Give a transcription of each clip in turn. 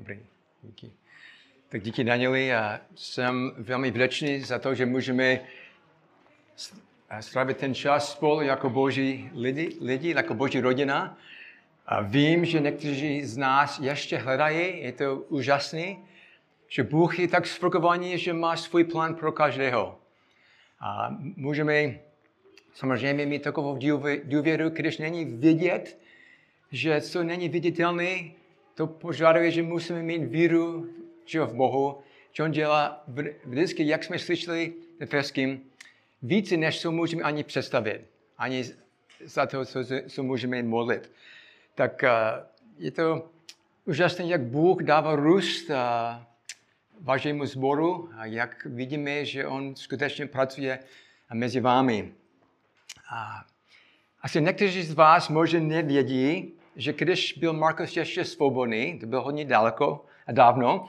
Dobrý, díky. Tak díky Danieli a jsem velmi vděčný za to, že můžeme strávit ten čas spolu jako boží lidi, lidi jako boží rodina. A vím, že někteří z nás ještě hledají, je to úžasný, že Bůh je tak spokojovaný, že má svůj plán pro každého. A můžeme samozřejmě mít takovou důvěru, když není vidět, že co není viditelné, to požaduje, že musíme mít víru že v Bohu, že On dělá vždycky, jak jsme slyšeli v Efeským, více, než co můžeme ani představit, ani za to, co, co můžeme modlit. Tak uh, je to úžasné, jak Bůh dává růst uh, vašemu sboru a jak vidíme, že On skutečně pracuje mezi vámi. Asi někteří z vás možná nevědí, že když byl Markus ještě svobodný, to bylo hodně daleko a dávno,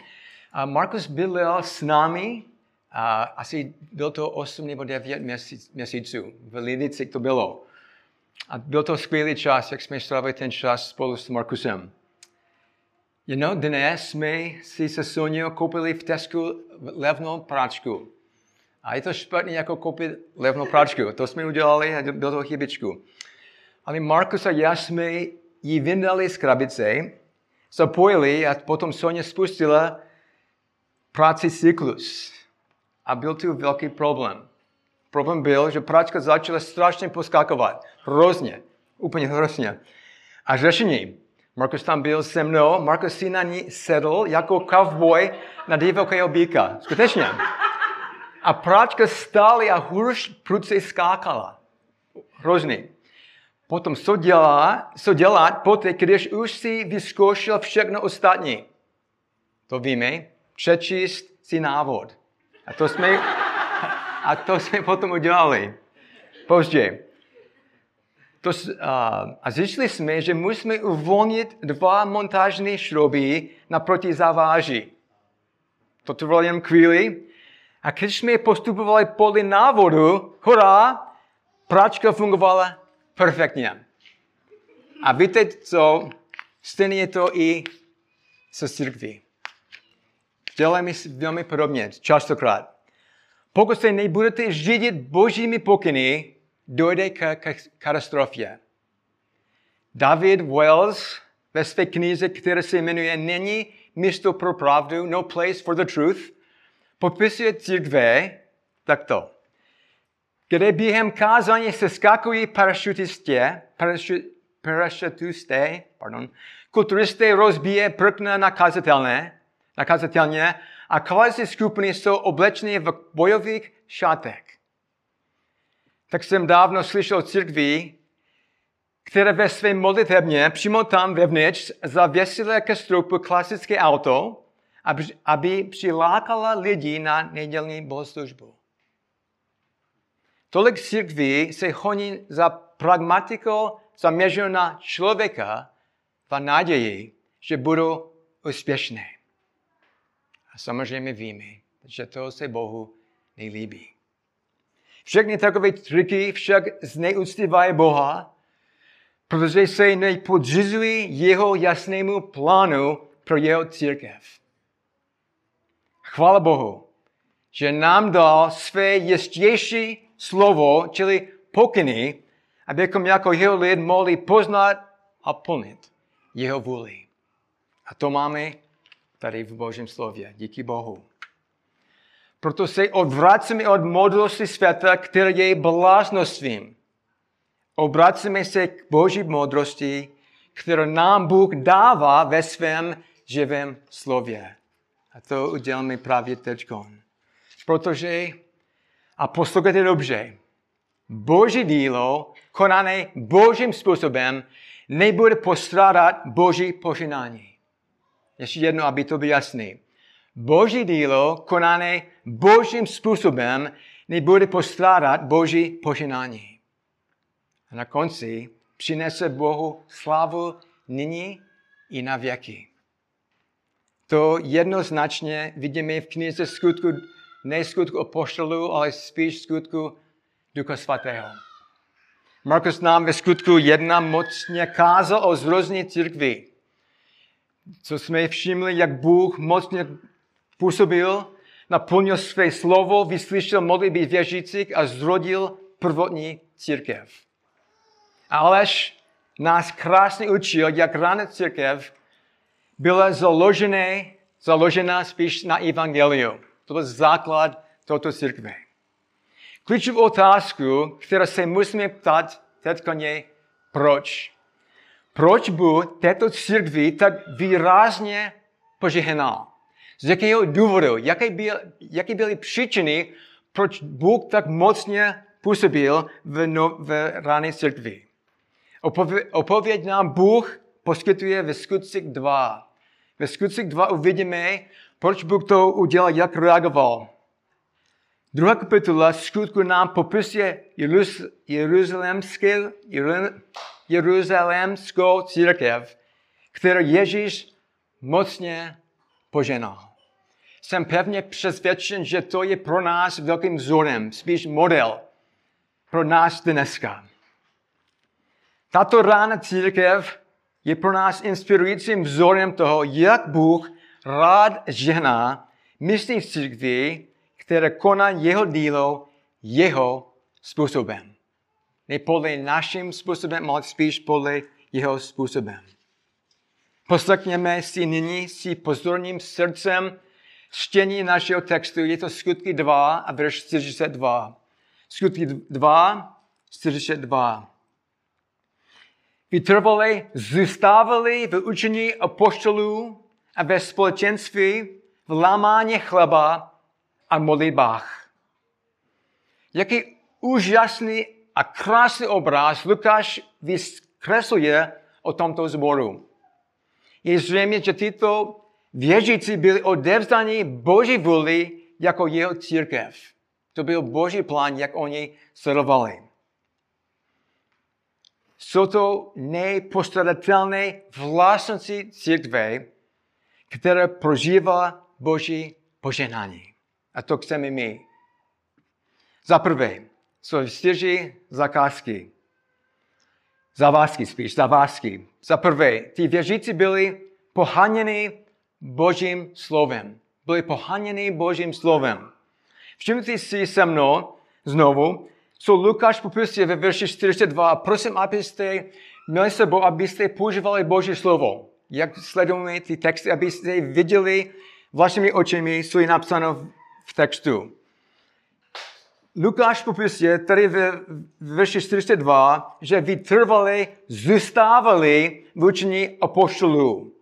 a Markus byl s námi, a asi byl to 8 nebo 9 měsíc, měsíců. V Lidici to bylo. A byl to skvělý čas, jak jsme strávili ten čas spolu s Markusem. Know, dnes jsme si se Soniou koupili v Tesku levnou práčku. A je to špatně jako koupit levnou práčku. To jsme udělali a bylo to chybičku. Ale Markus a já jsme ji vyndali z krabice, zapojili a potom Sonia spustila práci cyklus. A byl tu velký problém. Problém byl, že práčka začala strašně poskakovat. Hrozně. Úplně hrozně. A řešení. Markus tam byl se mnou, Markus si na ní sedl jako cowboy na divokého býka. Skutečně. A práčka stále a hůř prudce skákala. Hrozný. Potom co dělá, co dělat poté, když už si vyzkoušel všechno ostatní? To víme. Přečíst si návod. A to jsme, a to jsme potom udělali. Později. To, a, a zjistili jsme, že musíme uvolnit dva montážní šrouby naproti záváži. To trvalo jen chvíli. A když jsme postupovali podle návodu, hurá, práčka fungovala perfektně. A víte co? Stejně je to i se církví. Děláme velmi podobně, častokrát. Pokud se nebudete řídit božími pokyny, dojde k, katastrofě. David Wells ve své knize, která se jmenuje Není místo pro pravdu, No Place for the Truth, popisuje církve takto. Kde během kázání se skakují parašutisté, parašutisté, pardon, kulturisté rozbíje prkna nakazatelné, nakazatelně a kvality skupiny jsou oblečeny v bojových šatech. Tak jsem dávno slyšel o církvi, které ve své modlitebně přímo tam vevnitř zavěsily ke stroupu klasické auto, aby, aby přilákala lidi na nedělní bohoslužbu. Tolik církví se honí za pragmatikou zaměřenou na člověka v naději, že budou úspěšné. A samozřejmě víme, že to se Bohu nejlíbí. Všechny takové triky však zneuctívají Boha, protože se nepodřizují jeho jasnému plánu pro jeho církev. Chvála Bohu, že nám dal své jistější slovo, čili pokyny, abychom jako jeho lid mohli poznat a plnit jeho vůli. A to máme tady v Božím slově. Díky Bohu. Proto se odvracíme od modlosti světa, které je bláznostvím. Obracíme se k Boží modrosti, kterou nám Bůh dává ve svém živém slově. A to uděláme právě teď. Protože, a poslouchejte dobře, Boží dílo, konané Božím způsobem, nebude postrádat Boží požehnání. Ještě jedno, aby to bylo jasné. Boží dílo, konané božím způsobem, nebude postrádat boží poženání. A na konci přinese Bohu slávu nyní i na věky. To jednoznačně vidíme v knize skutku, ne skutku apoštolů, ale spíš skutku Ducha Svatého. Markus nám ve skutku jedna mocně kázal o zrození církvi. co jsme všimli, jak Bůh mocně působil, naplnil své slovo, vyslyšel modlitby věřících a zrodil prvotní církev. Aleš nás krásně učil, jak rána církev byla založená, založena spíš na evangeliu. To byl základ tohoto církve. Klíčovou otázku, která se musíme ptát teď je, proč? Proč Bůh této církvi tak výrazně požehnal? Z jakého důvodu? Jaké, byl, jaké byly příčiny, proč Bůh tak mocně působil v, no, v rané církvi? Opověď nám Bůh poskytuje ve skutcích 2. Ve skutcích 2 uvidíme, proč Bůh to udělal, jak reagoval. Druhá kapitola skutku nám popisuje jeruzalemské, jeruzalemskou církev, kterou Ježíš mocně poženal. Jsem pevně přesvědčen, že to je pro nás velkým vzorem, spíš model pro nás dneska. Tato rána církev je pro nás inspirujícím vzorem toho, jak Bůh rád žehná místní církvi, které koná jeho dílo jeho způsobem. Ne podle naším způsobem, ale spíš podle jeho způsobem. Poslechněme si nyní si pozorným srdcem čtení našeho textu. Je to skutky 2 a verš 42. Skutky 2, 42. Vytrvali, zůstávali v učení apoštolů a ve společenství v lámání chleba a modlitbách. Jaký úžasný a krásný obraz Lukáš vyskresluje o tomto zboru. Je zřejmě, že tyto věřící byli odevzdaní Boží vůli jako jeho církev. To byl Boží plán, jak oni sledovali. Jsou to nejpostradatelné vlastnosti církve, které prožívá Boží poženání. A to chceme my. Za prvé, jsou čtyři zakázky. Zavázky spíš, zavázky. Za prvé, ty věřící byli poháněni Božím slovem. Byli poháněni Božím slovem. Všimněte si se mnou znovu, co Lukáš popisuje ve verši 42. A prosím, abyste měli sebou, abyste používali Boží slovo. Jak sledujeme ty texty, abyste viděli vašimi očimi, co je napsáno v textu. Lukáš popisuje tady ve verši 42, že vytrvali, zůstávali v učení apoštolů.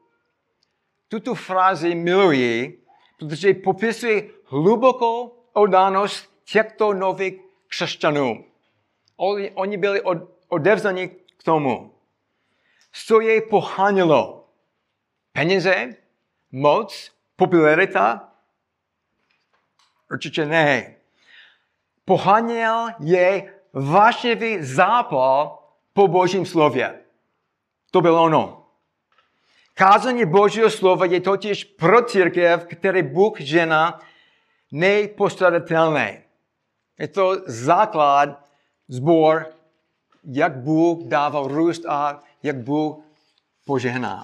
Tuto frázi miluji, protože popisuje hlubokou oddánost těchto nových křesťanů. Oni, byli od, odevzdaní k tomu. Co jej pohánělo? Peníze? Moc? Popularita? Určitě ne. Poháněl je vášnivý zápal po božím slově. To bylo ono. Kázání božího slova je totiž pro církev, který Bůh žena, nejpostradatelné. Je to základ, zbor, jak Bůh dával růst a jak Bůh požehná.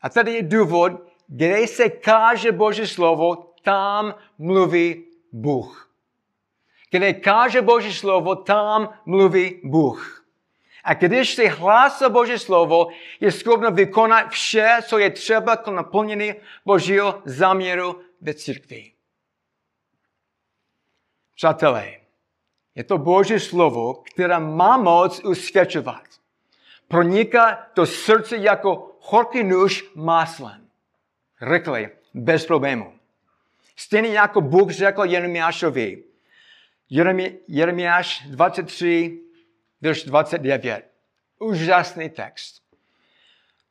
A tady je důvod, kde se káže Boží slovo, tam mluví Bůh. Kde káže Boží slovo, tam mluví Bůh. A když se hlásá Boží slovo, je schopno vykonat vše, co je třeba k naplnění Božího záměru ve církvi. Přátelé, je to Boží slovo, které má moc usvědčovat. Proniká do srdce jako horký nůž máslem. Rychle, bez problému. Stejně jako Bůh řekl Jeremiášovi. Jeremi, Jeremiáš 23, verš 29. Úžasný text.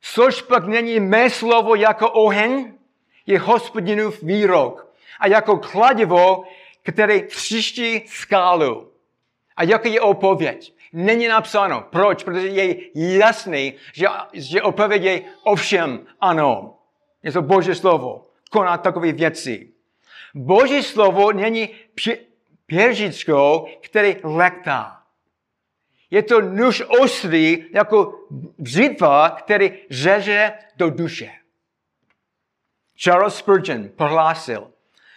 Což pak není mé slovo jako oheň, je hospodinův výrok. A jako kladivo který třiští skálu. A jaký je odpověď? Není napsáno. Proč? Protože je jasný, že, že odpověď je ovšem ano. Je to Boží slovo. Koná takové věci. Boží slovo není pěžičkou, který lektá. Je to nůž ostrý jako břitva, který řeže do duše. Charles Spurgeon prohlásil,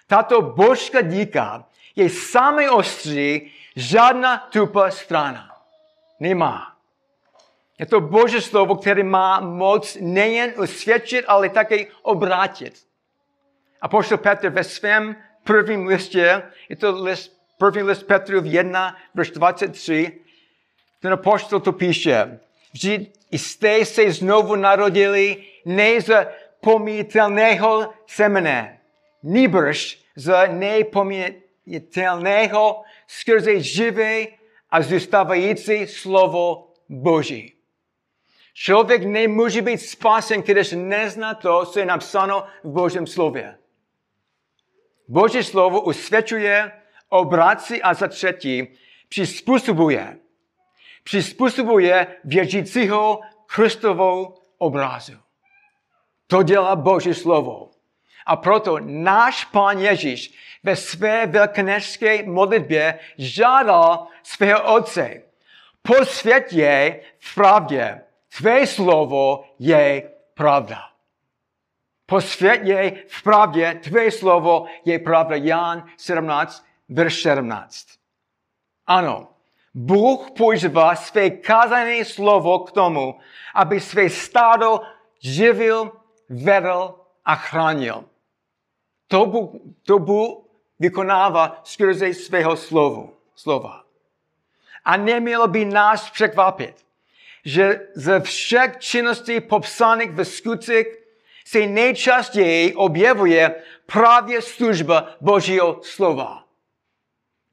tato božská díka je samý ostří, žádná tupá strana. Nemá. Je to Boží slovo, které má moc nejen usvědčit, ale také obrátit. A poštol Petr ve svém prvním listě, je to list, první list Petrův 1, verš 23, ten apostol to píše, Vždyť jste se znovu narodili ne z pomítelného semene, nýbrž z nepomítelného skrze živé a zůstávající slovo Boží. Člověk nemůže být spasen, když nezná to, co je napsáno v Božím slově. Boží slovo usvědčuje, obrací a za třetí přizpůsobuje. Přizpůsobuje věřícího Kristovou obrazu. To dělá Boží slovo. A proto náš Pán Ježíš ve své velkonežské modlitbě žádal svého Otce, posvět je v pravdě, tvé slovo je pravda. Posvět je v pravdě, tvé slovo je pravda. Jan 17, verš 17. Ano, Bůh používá své kázané slovo k tomu, aby své stádo živil, vedl a chránil. To Bůh, to vykonává skrze svého slovu, slova. A nemělo by nás překvapit, že ze všech činností popsaných ve skutcích se nejčastěji objevuje právě služba Božího slova.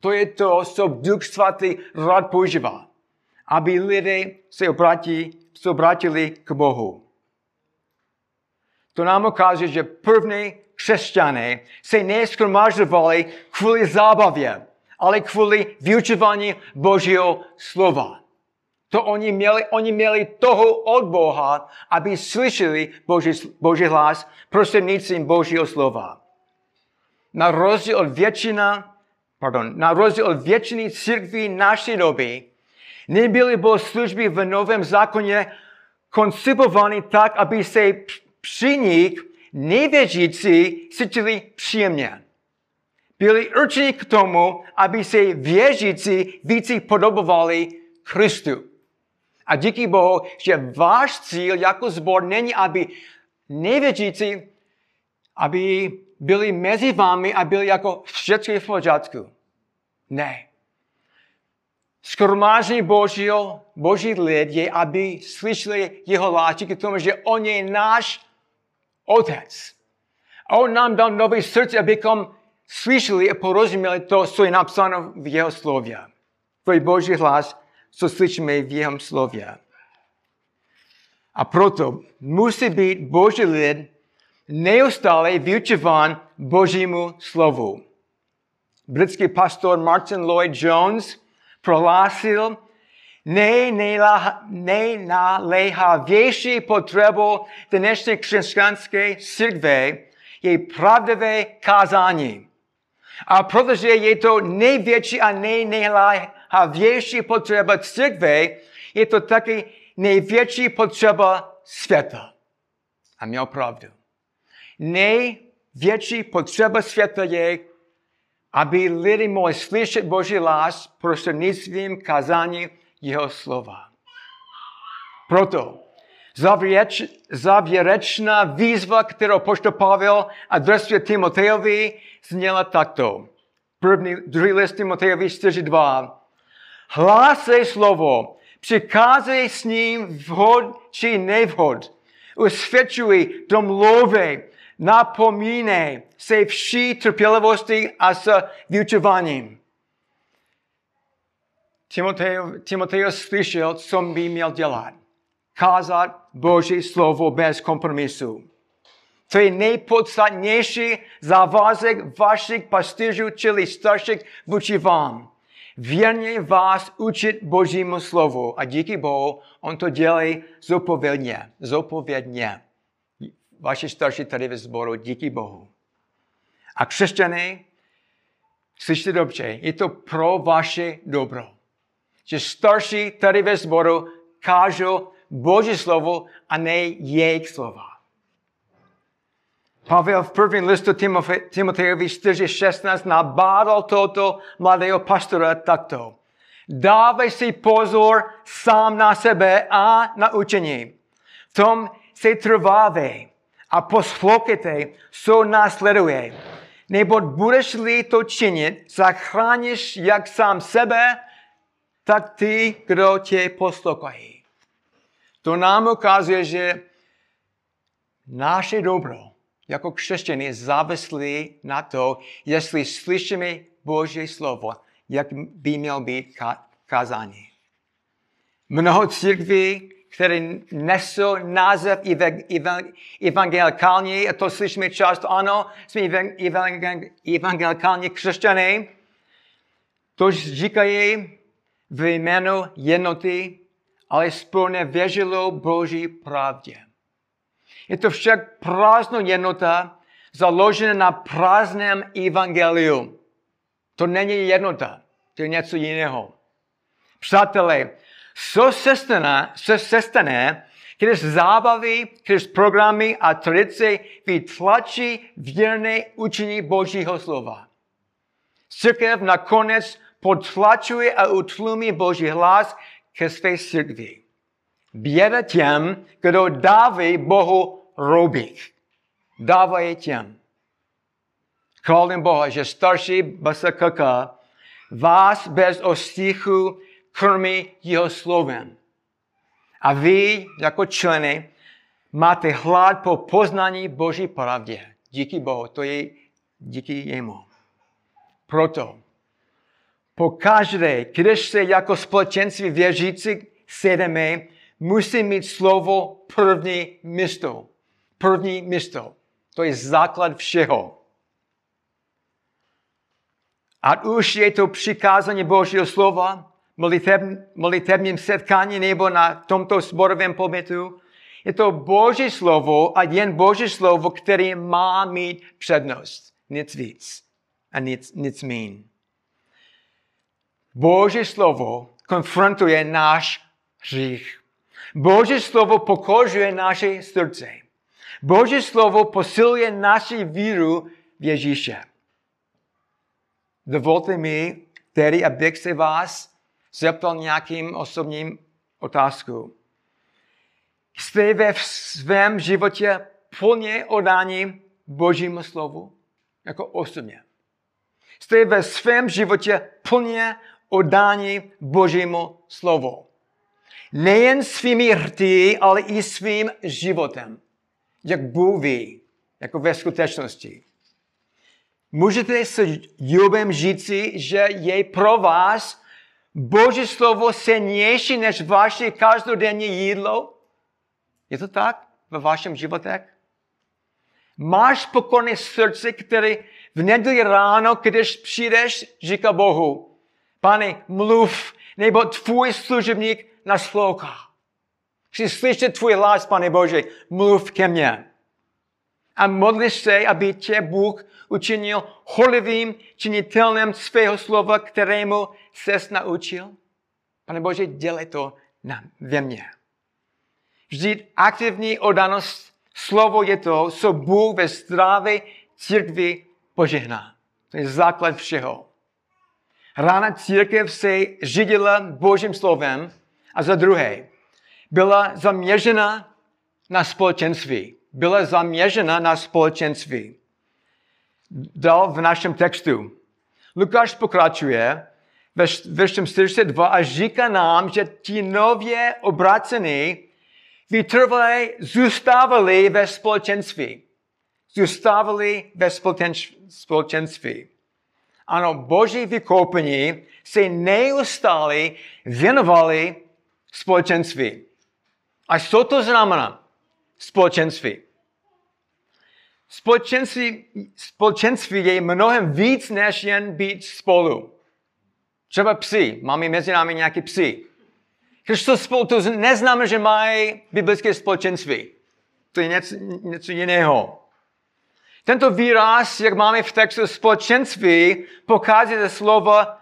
To je to, co Duch Svatý rád používá, aby lidé se, obratí, se obratili k Bohu. To nám ukáže, že první křesťané se neskromažovali kvůli zábavě, ale kvůli vyučování Božího slova. To oni měli, oni měli toho od Boha, aby slyšeli Boží, Boží hlas prostřednictvím Božího slova. Na rozdíl od většina, pardon, na rozdíl od většiny církví naší doby, nebyly bohoslužby v Novém zákoně koncipovány tak, aby se při nich nevěřící cítili příjemně. Byli určeni k tomu, aby se věřící více podobovali Kristu. A díky Bohu, že váš cíl jako zbor není, aby nevěřící, aby byli mezi vámi a byli jako všechny v pořádku. Ne. Skromážení Božího, Boží lid je, aby slyšeli jeho lásky k tomu, že on je náš Otec. A on nám dal nové srdce, abychom slyšeli a porozuměli to, co je napsáno v jeho slově. To je Boží hlas, co slyšíme v jeho slově. A proto musí být Boží lid neustále vyučován Božímu slovu. Britský pastor Martin Lloyd Jones prohlásil, nejnaléhavější potřebou dnešní křesťanské církve je pravdivé kázání. A protože je to největší a nejnaléhavější potřeba církve, je to taky největší potřeba světa. A měl pravdu. Největší potřeba světa je, aby lidi mohli slyšet Boží lás prostřednictvím kázání jeho slova. Proto závěreč, závěrečná výzva, kterou poštol Pavel adresuje Timotejovi, zněla takto. První, druhý list Timotejovi 4.2. Hlásej slovo, přikázej s ním vhod či nevhod. Usvědčuj, domluvej, napomínej se vší trpělivosti a s vyučováním. Timotej slyšel, co by měl dělat. Kázat Boží slovo bez kompromisu. To je nejpodstatnější závazek vašich pastýřů, čili starších vůči vám. Věrně vás učit Božímu slovu a díky Bohu on to dělá zodpovědně. Zodpovědně. Vaši starší tady ve sboru, díky Bohu. A křesťané, slyšte dobře, je to pro vaše dobro že starší tady ve sboru kážou Boží slovo a ne jejich slova. Pavel v prvním listu Timotejovi 4.16 nabádal toto mladého pastora takto. Dávej si pozor sám na sebe a na učení. V tom se trvávej a poslouchejte, co následuje. Nebo budeš-li to činit, zachráníš jak sám sebe, tak ty, kdo tě poslouchají. To nám ukazuje, že naše dobro jako křesťané je závislý na to, jestli slyšíme Boží slovo, jak by měl být kázání. Mnoho církví, které nesou název evangelikální, a to slyšíme často, ano, jsme evangelikální křesťané, to říkají v jménu jednoty, ale spolu nevěřilo Boží pravdě. Je to však prázdná jednota, založená na prázdném evangeliu. To není jednota, to je něco jiného. Přátelé, co se stane, co se stane když zábavy, když programy a tradice vytlačí věrné učení Božího slova. Církev nakonec potlačuje a utlumí Boží hlas ke své církvi. Běda těm, kdo dávají Bohu robík. Dávají těm. Chválím Boha, že starší BSKK vás bez ostichu krmí jeho slovem. A vy, jako členy, máte hlad po poznání Boží pravdě. Díky Bohu, to je díky jemu. Proto pokaždé, když se jako společenství věřící sedeme, musí mít slovo první místo. První místo. To je základ všeho. A už je to přikázání Božího slova, molitebním setkání nebo na tomto sborovém pobytu, je to Boží slovo a jen Boží slovo, které má mít přednost. Nic víc a nic, nic mín. Boží slovo konfrontuje náš hřích. Boží slovo pokožuje naše srdce. Boží slovo posiluje naši víru v Ježíše. Dovolte mi tedy, abych se vás zeptal nějakým osobním otázkou. Jste ve svém životě plně odání Božímu slovu? Jako osobně. Jste ve svém životě plně odání Božímu slovu. Nejen svými rty, ale i svým životem. Jak Bůh ví, jako ve skutečnosti. Můžete s Jobem říci, že je pro vás Boží slovo silnější než vaše každodenní jídlo? Je to tak ve vašem životě? Máš pokorné srdce, které v neděli ráno, když přijdeš, říká Bohu, pane, mluv, nebo tvůj služebník naslouchá. Chci slyšet tvůj hlas, pane Bože, mluv ke mně. A modliš se, aby tě Bůh učinil holivým činitelem svého slova, kterému ses naučil? Pane Bože, dělej to na, ve mně. Vždyť aktivní odanost slovo je to, co Bůh ve zdravé církvi požehná. To je základ všeho. Rána církev se řídila Božím slovem a za druhé byla zaměřena na společenství. Byla zaměřena na společenství. Dal v našem textu. Lukáš pokračuje ve veršem 42 a říká nám, že ti nově obrácení vytrvalé zůstávali ve společenství. Zůstávali ve společenství. Ano, boží vykoupení se neustále věnovali společenství. A co to znamená? Společenství. Společenství, společenství je mnohem víc, než jen být spolu. Třeba psi. Máme mezi námi nějaké psy. Když to spolu, to neznamená, že mají biblické společenství. To je něco, něco jiného. Tento výraz, jak máme v textu společenství, pochází ze slova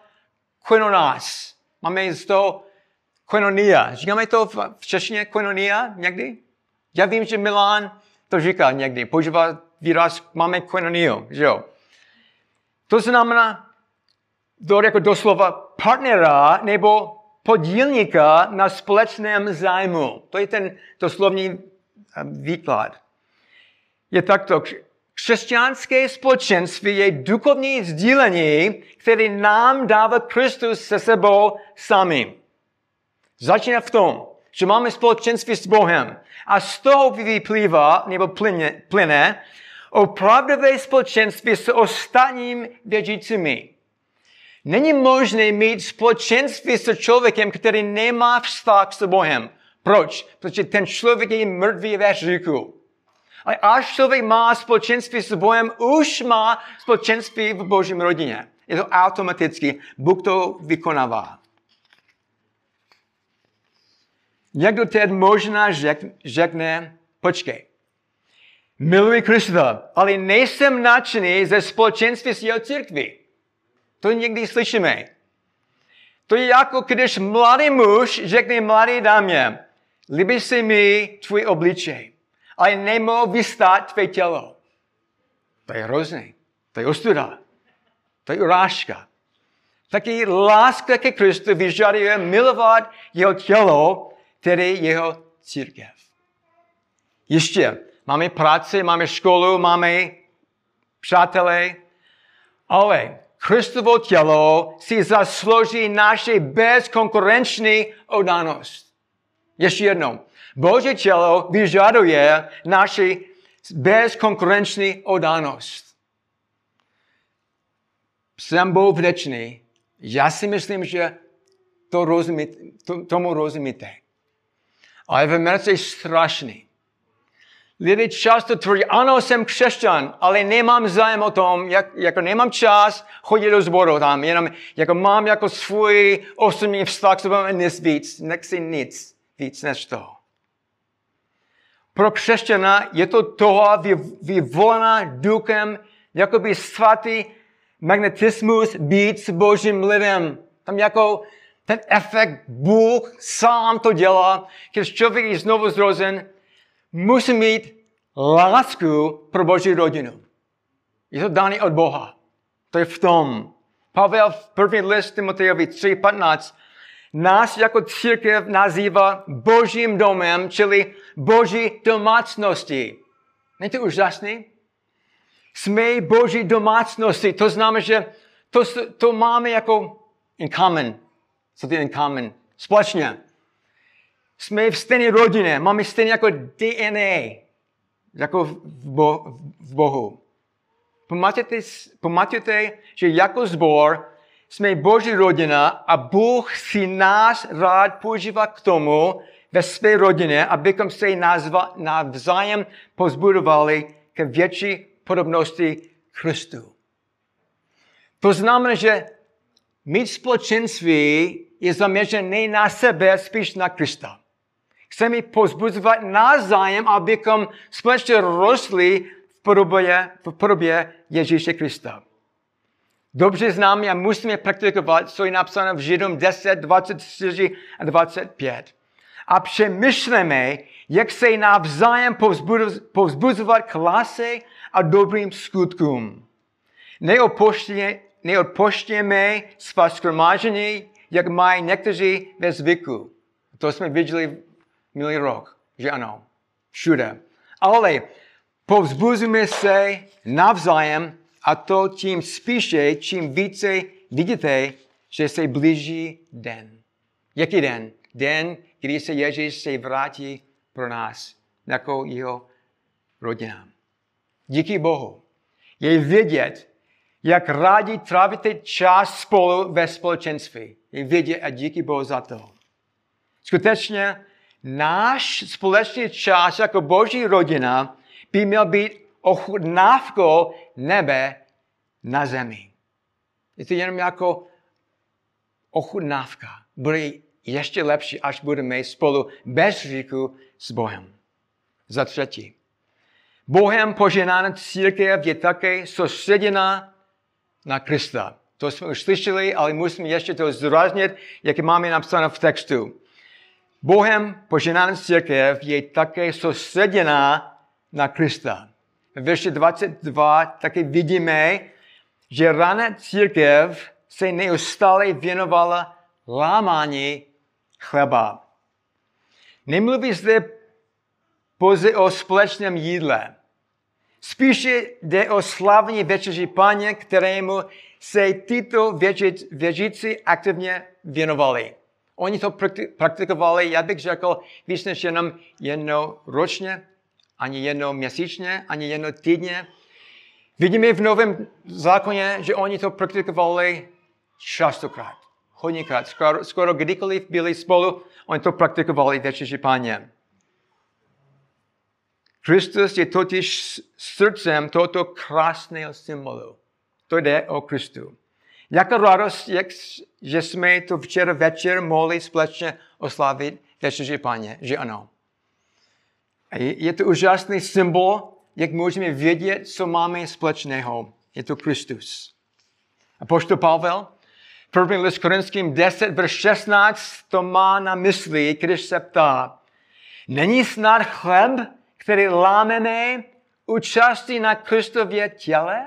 koinonás. Máme z toho koinonia. Říkáme to v češtině koinonia někdy? Já vím, že Milan to říká někdy. Používá výraz, máme koinonio, že jo. To znamená, do, jako doslova partnera nebo podílníka na společném zájmu. To je ten doslovní eh, výklad. Je takto, křesťanské společenství je duchovní sdílení, který nám dává Kristus se sebou samým. Začíná v tom, že máme společenství s Bohem. A z toho vyplývá, nebo plyne, plyne opravdové společenství s ostatním věřícími. Není možné mít společenství s člověkem, který nemá vztah s Bohem. Proč? Protože ten člověk je mrtvý ve hříchu. A až člověk má společenství s Bohem, už má společenství v Božím rodině. Je to automaticky. Bůh to vykonává. Někdo teď možná řekne, počkej, miluji Krista, ale nejsem nadšený ze společenství s jeho církví. To někdy slyšíme. To je jako když mladý muž řekne mladé dámě, líbí se mi tvůj obličej, ale nemohu vystát tvé tělo. To je hrozný. To je ostuda. To je urážka. Taky láska ke Kristu vyžaduje milovat jeho tělo, tedy jeho církev. Ještě, máme práci, máme školu, máme přátelé, ale Kristovo tělo si zaslouží naše bezkonkurenční odanost. Ještě jednou. Boží tělo vyžaduje naši bezkonkurenční odanost. Jsem Bůh vděčný. Já si myslím, že to rozumí, to, tomu rozumíte. Ale v Americe je strašný. Lidé často tvrdí, ano, jsem křesťan, ale nemám zájem o tom, jak, jako nemám čas chodit do sboru tam, jenom jako mám jako svůj osobní vztah s a nic víc, nechci nic víc než to. Pro křesťana je to toho vyvolaná duchem, jakoby svatý magnetismus být s božím lidem. Tam jako ten efekt Bůh sám to dělá, když člověk je znovu zrozen, musí mít lásku pro Boží rodinu. Je to daný od Boha. To je v tom. Pavel v první list Timotejovi 3.15 nás jako církev nazývá božím domem, čili boží domácnosti. Není to úžasný? Jsme boží domácnosti. To znamená, že to, to máme jako in common. Co to je in common? Společně. Jsme v stejné rodině, máme stejné jako DNA, jako v, bo, v Bohu. Pamatujete, pamatujete, že jako zbor jsme Boží rodina a Bůh si nás rád používá k tomu ve své rodině, abychom se navzájem pozbudovali ke větší podobnosti Kristu. To znamená, že mít společenství je zaměřené na sebe, spíš na Krista. Chceme pozbuzovat zájem, abychom společně rostli v podobě, v podobě Ježíše Krista. Dobře známe a musíme praktikovat, co je napsáno v Židům 10, 24 a 25. A přemýšlíme, jak se navzájem povzbuzovat k lase a dobrým skutkům. Neodpoštěme svá skromážení, jak mají někteří ve zvyku. To jsme viděli minulý rok, že ano, všude. Ale povzbuzujeme se navzájem a to tím spíše, čím více vidíte, že se blíží den. Jaký den? Den, kdy se Ježíš se vrátí pro nás, jako jeho rodina. Díky Bohu. Je vidět, jak rádi trávíte čas spolu ve společenství. Je vidět a díky Bohu za to. Skutečně náš společný čas jako boží rodina by měl být ochutnávkou nebe na zemi. Je to jenom jako ochutnávka. Bude ještě lepší, až budeme spolu bez říku s Bohem. Za třetí. Bohem poženána církev je také soustředěna na Krista. To jsme už slyšeli, ale musíme ještě to zdůraznit, jak máme napsáno v textu. Bohem poženána církev je také soustředěná na Krista. Ve verši 22 taky vidíme, že raná církev se neustále věnovala lámání chleba. Nemluví zde pouze o společném jídle. Spíše jde o slavní večeři paně, kterému se tyto věřící aktivně věnovali. Oni to praktikovali, já bych řekl, víc než jenom jednou ročně, ani jednou měsíčně, ani jednou týdně. Vidíme v Novém zákoně, že oni to praktikovali častokrát, hodněkrát, skoro, skoro kdykoliv byli spolu, oni to praktikovali večeři páně. Kristus je totiž srdcem tohoto krásného symbolu. To jde o Kristu. Jaká radost, jak, že jsme to včera večer mohli společně oslavit večeři Páně, že ano. Je, je to úžasný symbol, jak můžeme vědět, co máme společného. Je to Kristus. A pošto Pavel, první list Korinským 10, verš 16, to má na mysli, když se ptá, není snad chleb, který lámeme, účastí na Kristově těle?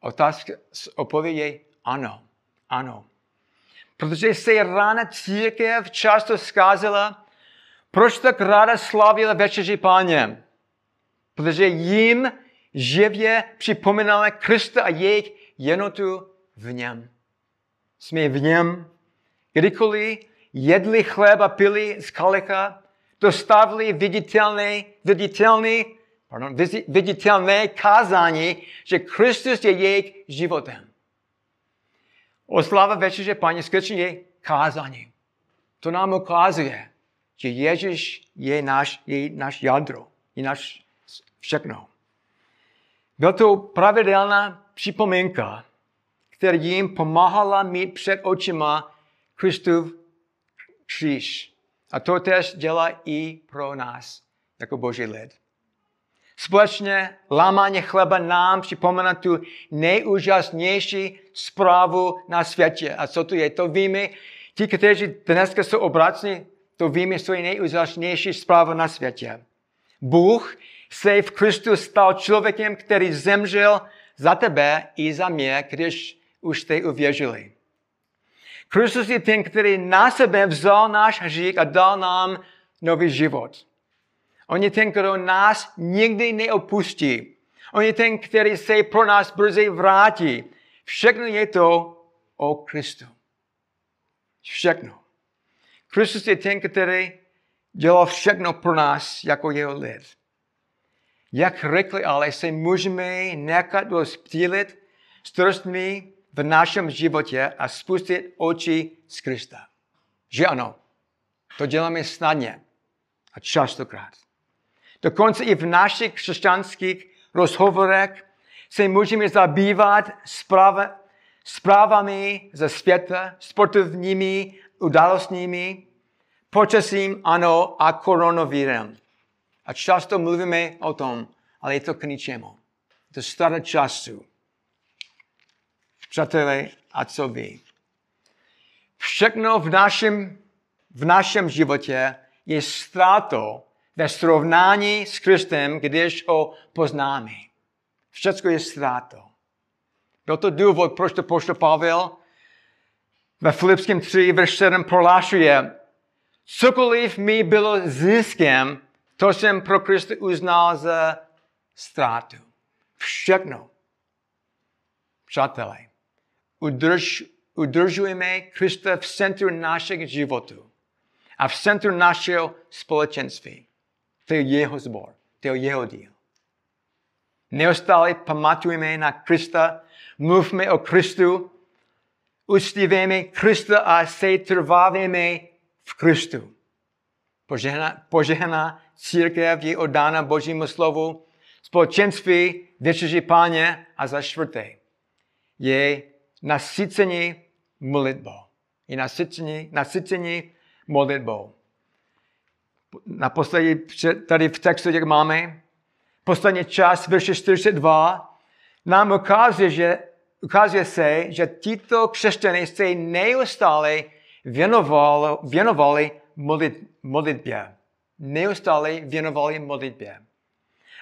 Otázka, odpověď je ano, ano. Protože se rána církev často zkázela, proč tak ráda slavila večeři páně? Protože jim živě připomínala Krista a jejich jednotu v něm. Jsme v něm. Kdykoliv jedli chléb a pili z kalika, dostávali viditelné, viditelné pardon, viditelné kázání, že Kristus je jejich životem. Oslava večeře Páně skutečně je kázání. To nám ukazuje, že Ježíš je náš, je náš jádro, je náš všechno. Byla to pravidelná připomínka, která jim pomáhala mít před očima Kristův kříž. A to tež dělá i pro nás, jako boží lid. Společně lámání chleba nám připomíná tu nejúžasnější zprávu na světě. A co to je? To víme, ti, kteří dneska jsou obráceni, to je nejúžasnější zpráva na světě. Bůh se v Kristu stal člověkem, který zemřel za tebe i za mě, když už jste uvěřili. Kristus je ten, který na sebe vzal náš hřích a dal nám nový život. On je ten, kdo nás nikdy neopustí. On je ten, který se pro nás brzy vrátí. Všechno je to o Kristu. Všechno. Kristus je ten, který dělal všechno pro nás jako jeho lid. Jak rychle ale se můžeme nechat rozptýlit strostmi v našem životě a spustit oči z Krista. Že ano, to děláme snadně a častokrát. Dokonce i v našich křesťanských rozhovorech se můžeme zabývat zpráva, zprávami ze světa, sportovními událostními, počasím, ano, a koronavirem. A často mluvíme o tom, ale je to k ničemu. Je to staré času. Přátelé, a co vy? Všechno v našem, v našem životě je ztrátou ve srovnání s Kristem, když ho poznáme. Všechno je ztrátou. Byl to důvod, proč to poštol Pavel ve Filipském 3, verš 7 prohlášuje, cokoliv mi bylo ziskem, to jsem pro Krista uznal za ztrátu. Všechno. Přátelé, udrž, udržujeme Krista v centru našich životů a v centru našeho společenství. To je jeho zbor, to je jeho díl. Neustále pamatujeme na Krista, mluvme o Kristu, uctíváme Krista a se trváváme v Kristu. Požehná, požehná církev je odána Božímu slovu, společenství většiži páně a za čtvrté je nasycení modlitbou. Je nasycení, nasycení modlitbou naposledy tady v textu, jak máme, poslední část verše 42, nám ukazuje, že, ukazuje se, že tito křesťané se neustále věnovali, věnovali modlit, modlitbě. Neustále věnovali modlitbě.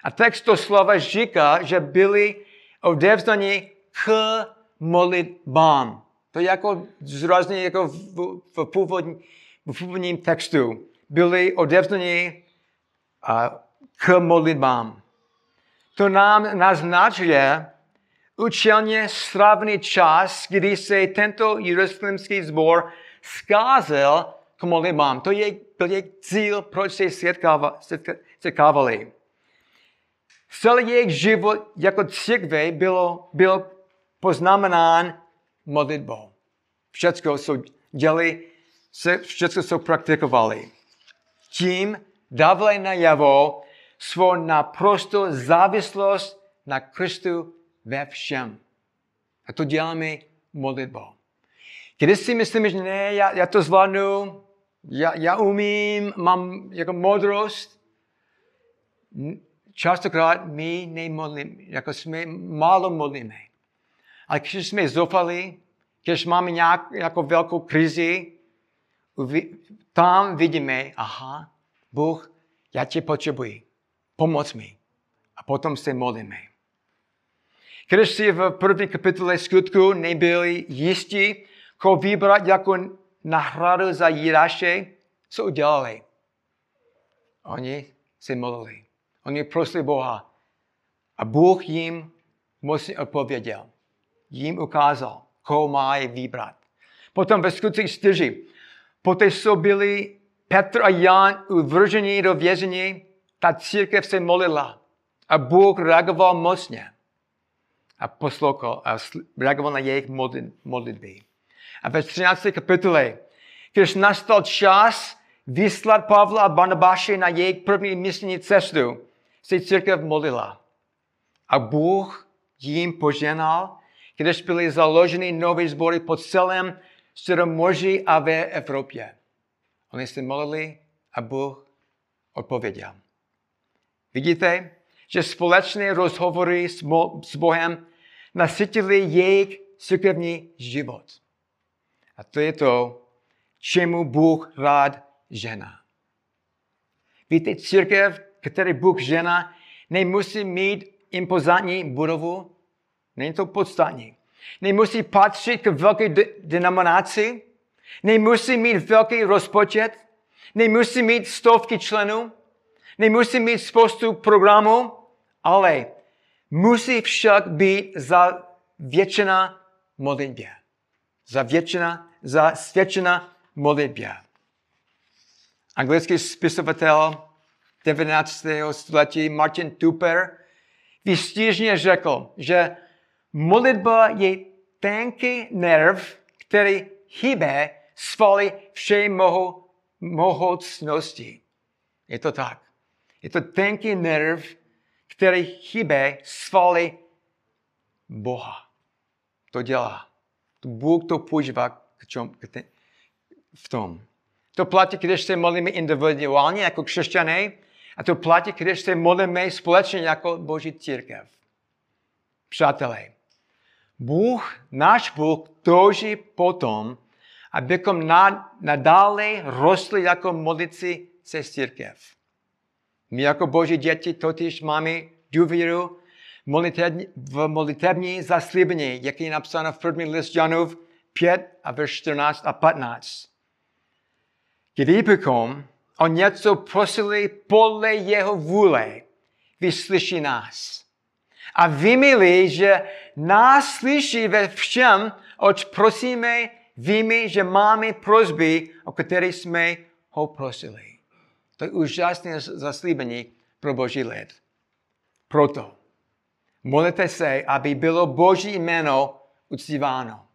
A text to slova říká, že byli odevzdaní k modlitbám. To je jako zrazně jako v, v, původní, v původním textu. Byli odevzdaní k modlitbám. To nám naznačuje účelně stravný čas, kdy se tento jeruzalémský sbor skázel k modlitbám. To je, byl je cíl, proč se setkávali. Celý jejich život jako církve bylo, byl poznamenán modlitbou. Všechno, co dělali, všechno, co praktikovali. Tím dávali najevo svou naprosto závislost na Kristu ve všem. A to děláme modlitbou. Když si myslím, že ne, já, já to zvládnu, já, já umím, mám jako modrost, častokrát my nemodlíme, jako jsme málo modlíme. Ale když jsme zoufali, když máme nějak, jako velkou krizi, tam vidíme, aha, Bůh, já tě potřebuji, pomoc mi. A potom se modlíme. Si v první kapitole skutku nebyli jistí, koho vybrat jako nahradu za Jiráše, co udělali? Oni se modlili. Oni prosili Boha. A Bůh jim musí odpověděl. Jim ukázal, koho mají vybrat. Potom ve skutcích 4. Poté, co byli Petr a Jan uvržení do vězení, ta církev se molila. A Bůh reagoval mocně. A poslouchal a reagoval na jejich modlitby. A ve 13. kapitole, když nastal čas vyslat Pavla a Barnabáše na jejich první misijní cestu, se církev modlila. A Bůh jim poženal, když byly založeny nové sbory po celém Středomoří a ve Evropě. Oni se modlili a Bůh odpověděl. Vidíte, že společné rozhovory s Bohem nasytili jejich církevní život. A to je to, čemu Bůh rád žena. Víte, církev, který Bůh žena, nemusí mít impozantní budovu, není to podstatní. Nemusí patřit k velké denominaci, nemusí mít velký rozpočet, nemusí mít stovky členů, nemusí mít spoustu programů, ale musí však být za většina modlitbě. Za svědčena modlitbě. Anglický spisovatel 19. století Martin Tupper výstižně řekl, že modlitba je tenký nerv, který hýbe svaly vše moho, mohoucnosti. Je to tak. Je to tenký nerv, který hýbe svaly Boha. To dělá. Bůh to používá v tom. To platí, když se modlíme individuálně jako křesťané, a to platí, když se modlíme společně jako Boží církev. Přátelé, Bůh, náš Bůh, touží potom, abychom nadále rostli jako modlici se církev. My jako Boží děti totiž máme důvěru v modlitební zaslíbení, jak je napsáno v první list Janův 5 a verš 14 a 15. Kdybychom o něco prosili podle jeho vůle, vyslyší nás. A víme že nás slyší ve všem, oč prosíme, víme, že máme prosby, o které jsme ho prosili. To je úžasné zaslíbení pro Boží lid. Proto modlete se, aby bylo Boží jméno uctíváno.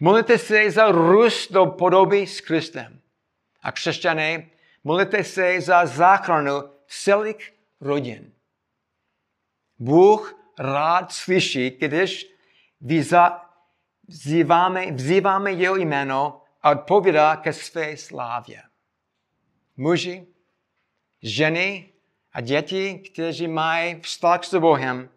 Modlete se za růst do podoby s Kristem. A křesťané, modlete se za záchranu celých rodin. Bůh rád slyší, když vzýváme, vzýváme jeho jméno a odpovídá ke své slávě. Muži, ženy a děti, kteří mají vztah s Bohem,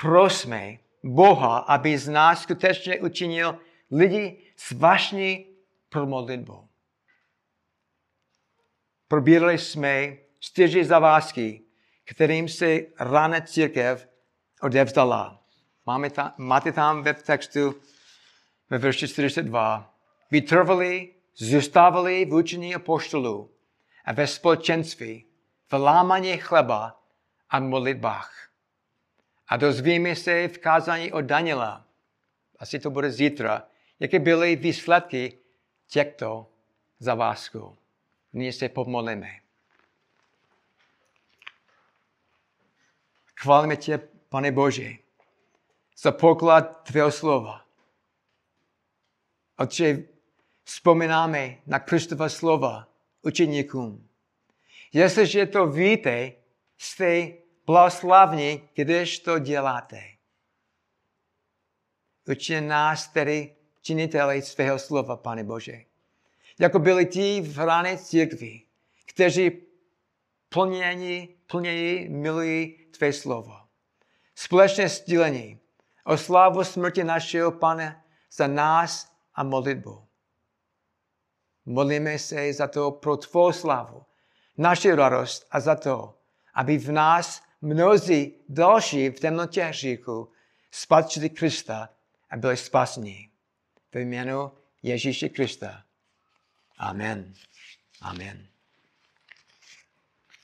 prosme Boha, aby z nás skutečně učinil lidi svašní pro modlitbu. Probírali jsme čtyři zavázky, kterým se rána církev odevzdala. Máme ta, máte tam ve textu ve verši 42. Vytrvali, zůstávali v učení apoštolů a ve společenství, v lámaní chleba a modlitbách. A dozvíme se v kázání od Daniela, asi to bude zítra, jaké byly výsledky těchto zavázků. Nyní se pomolíme. Chválíme tě, pane Bože, za poklad tvého slova. Otče, vzpomínáme na Kristova slova učeníkům. Jestliže to víte, jste blahoslavní, když to děláte. Uči nás tedy činiteli svého slova, Pane Bože. Jako byli ti v rané církvi, kteří plnění, plnějí, milují Tvé slovo. Společně sdílení o slávu smrti našeho Pane za nás a modlitbu. Modlíme se za to pro Tvou slavu, naši radost a za to, aby v nás mnozí další v temnotě hříchu spatřili Krista a byli spaseni. Ve jménu Ježíše Krista. Amen. Amen.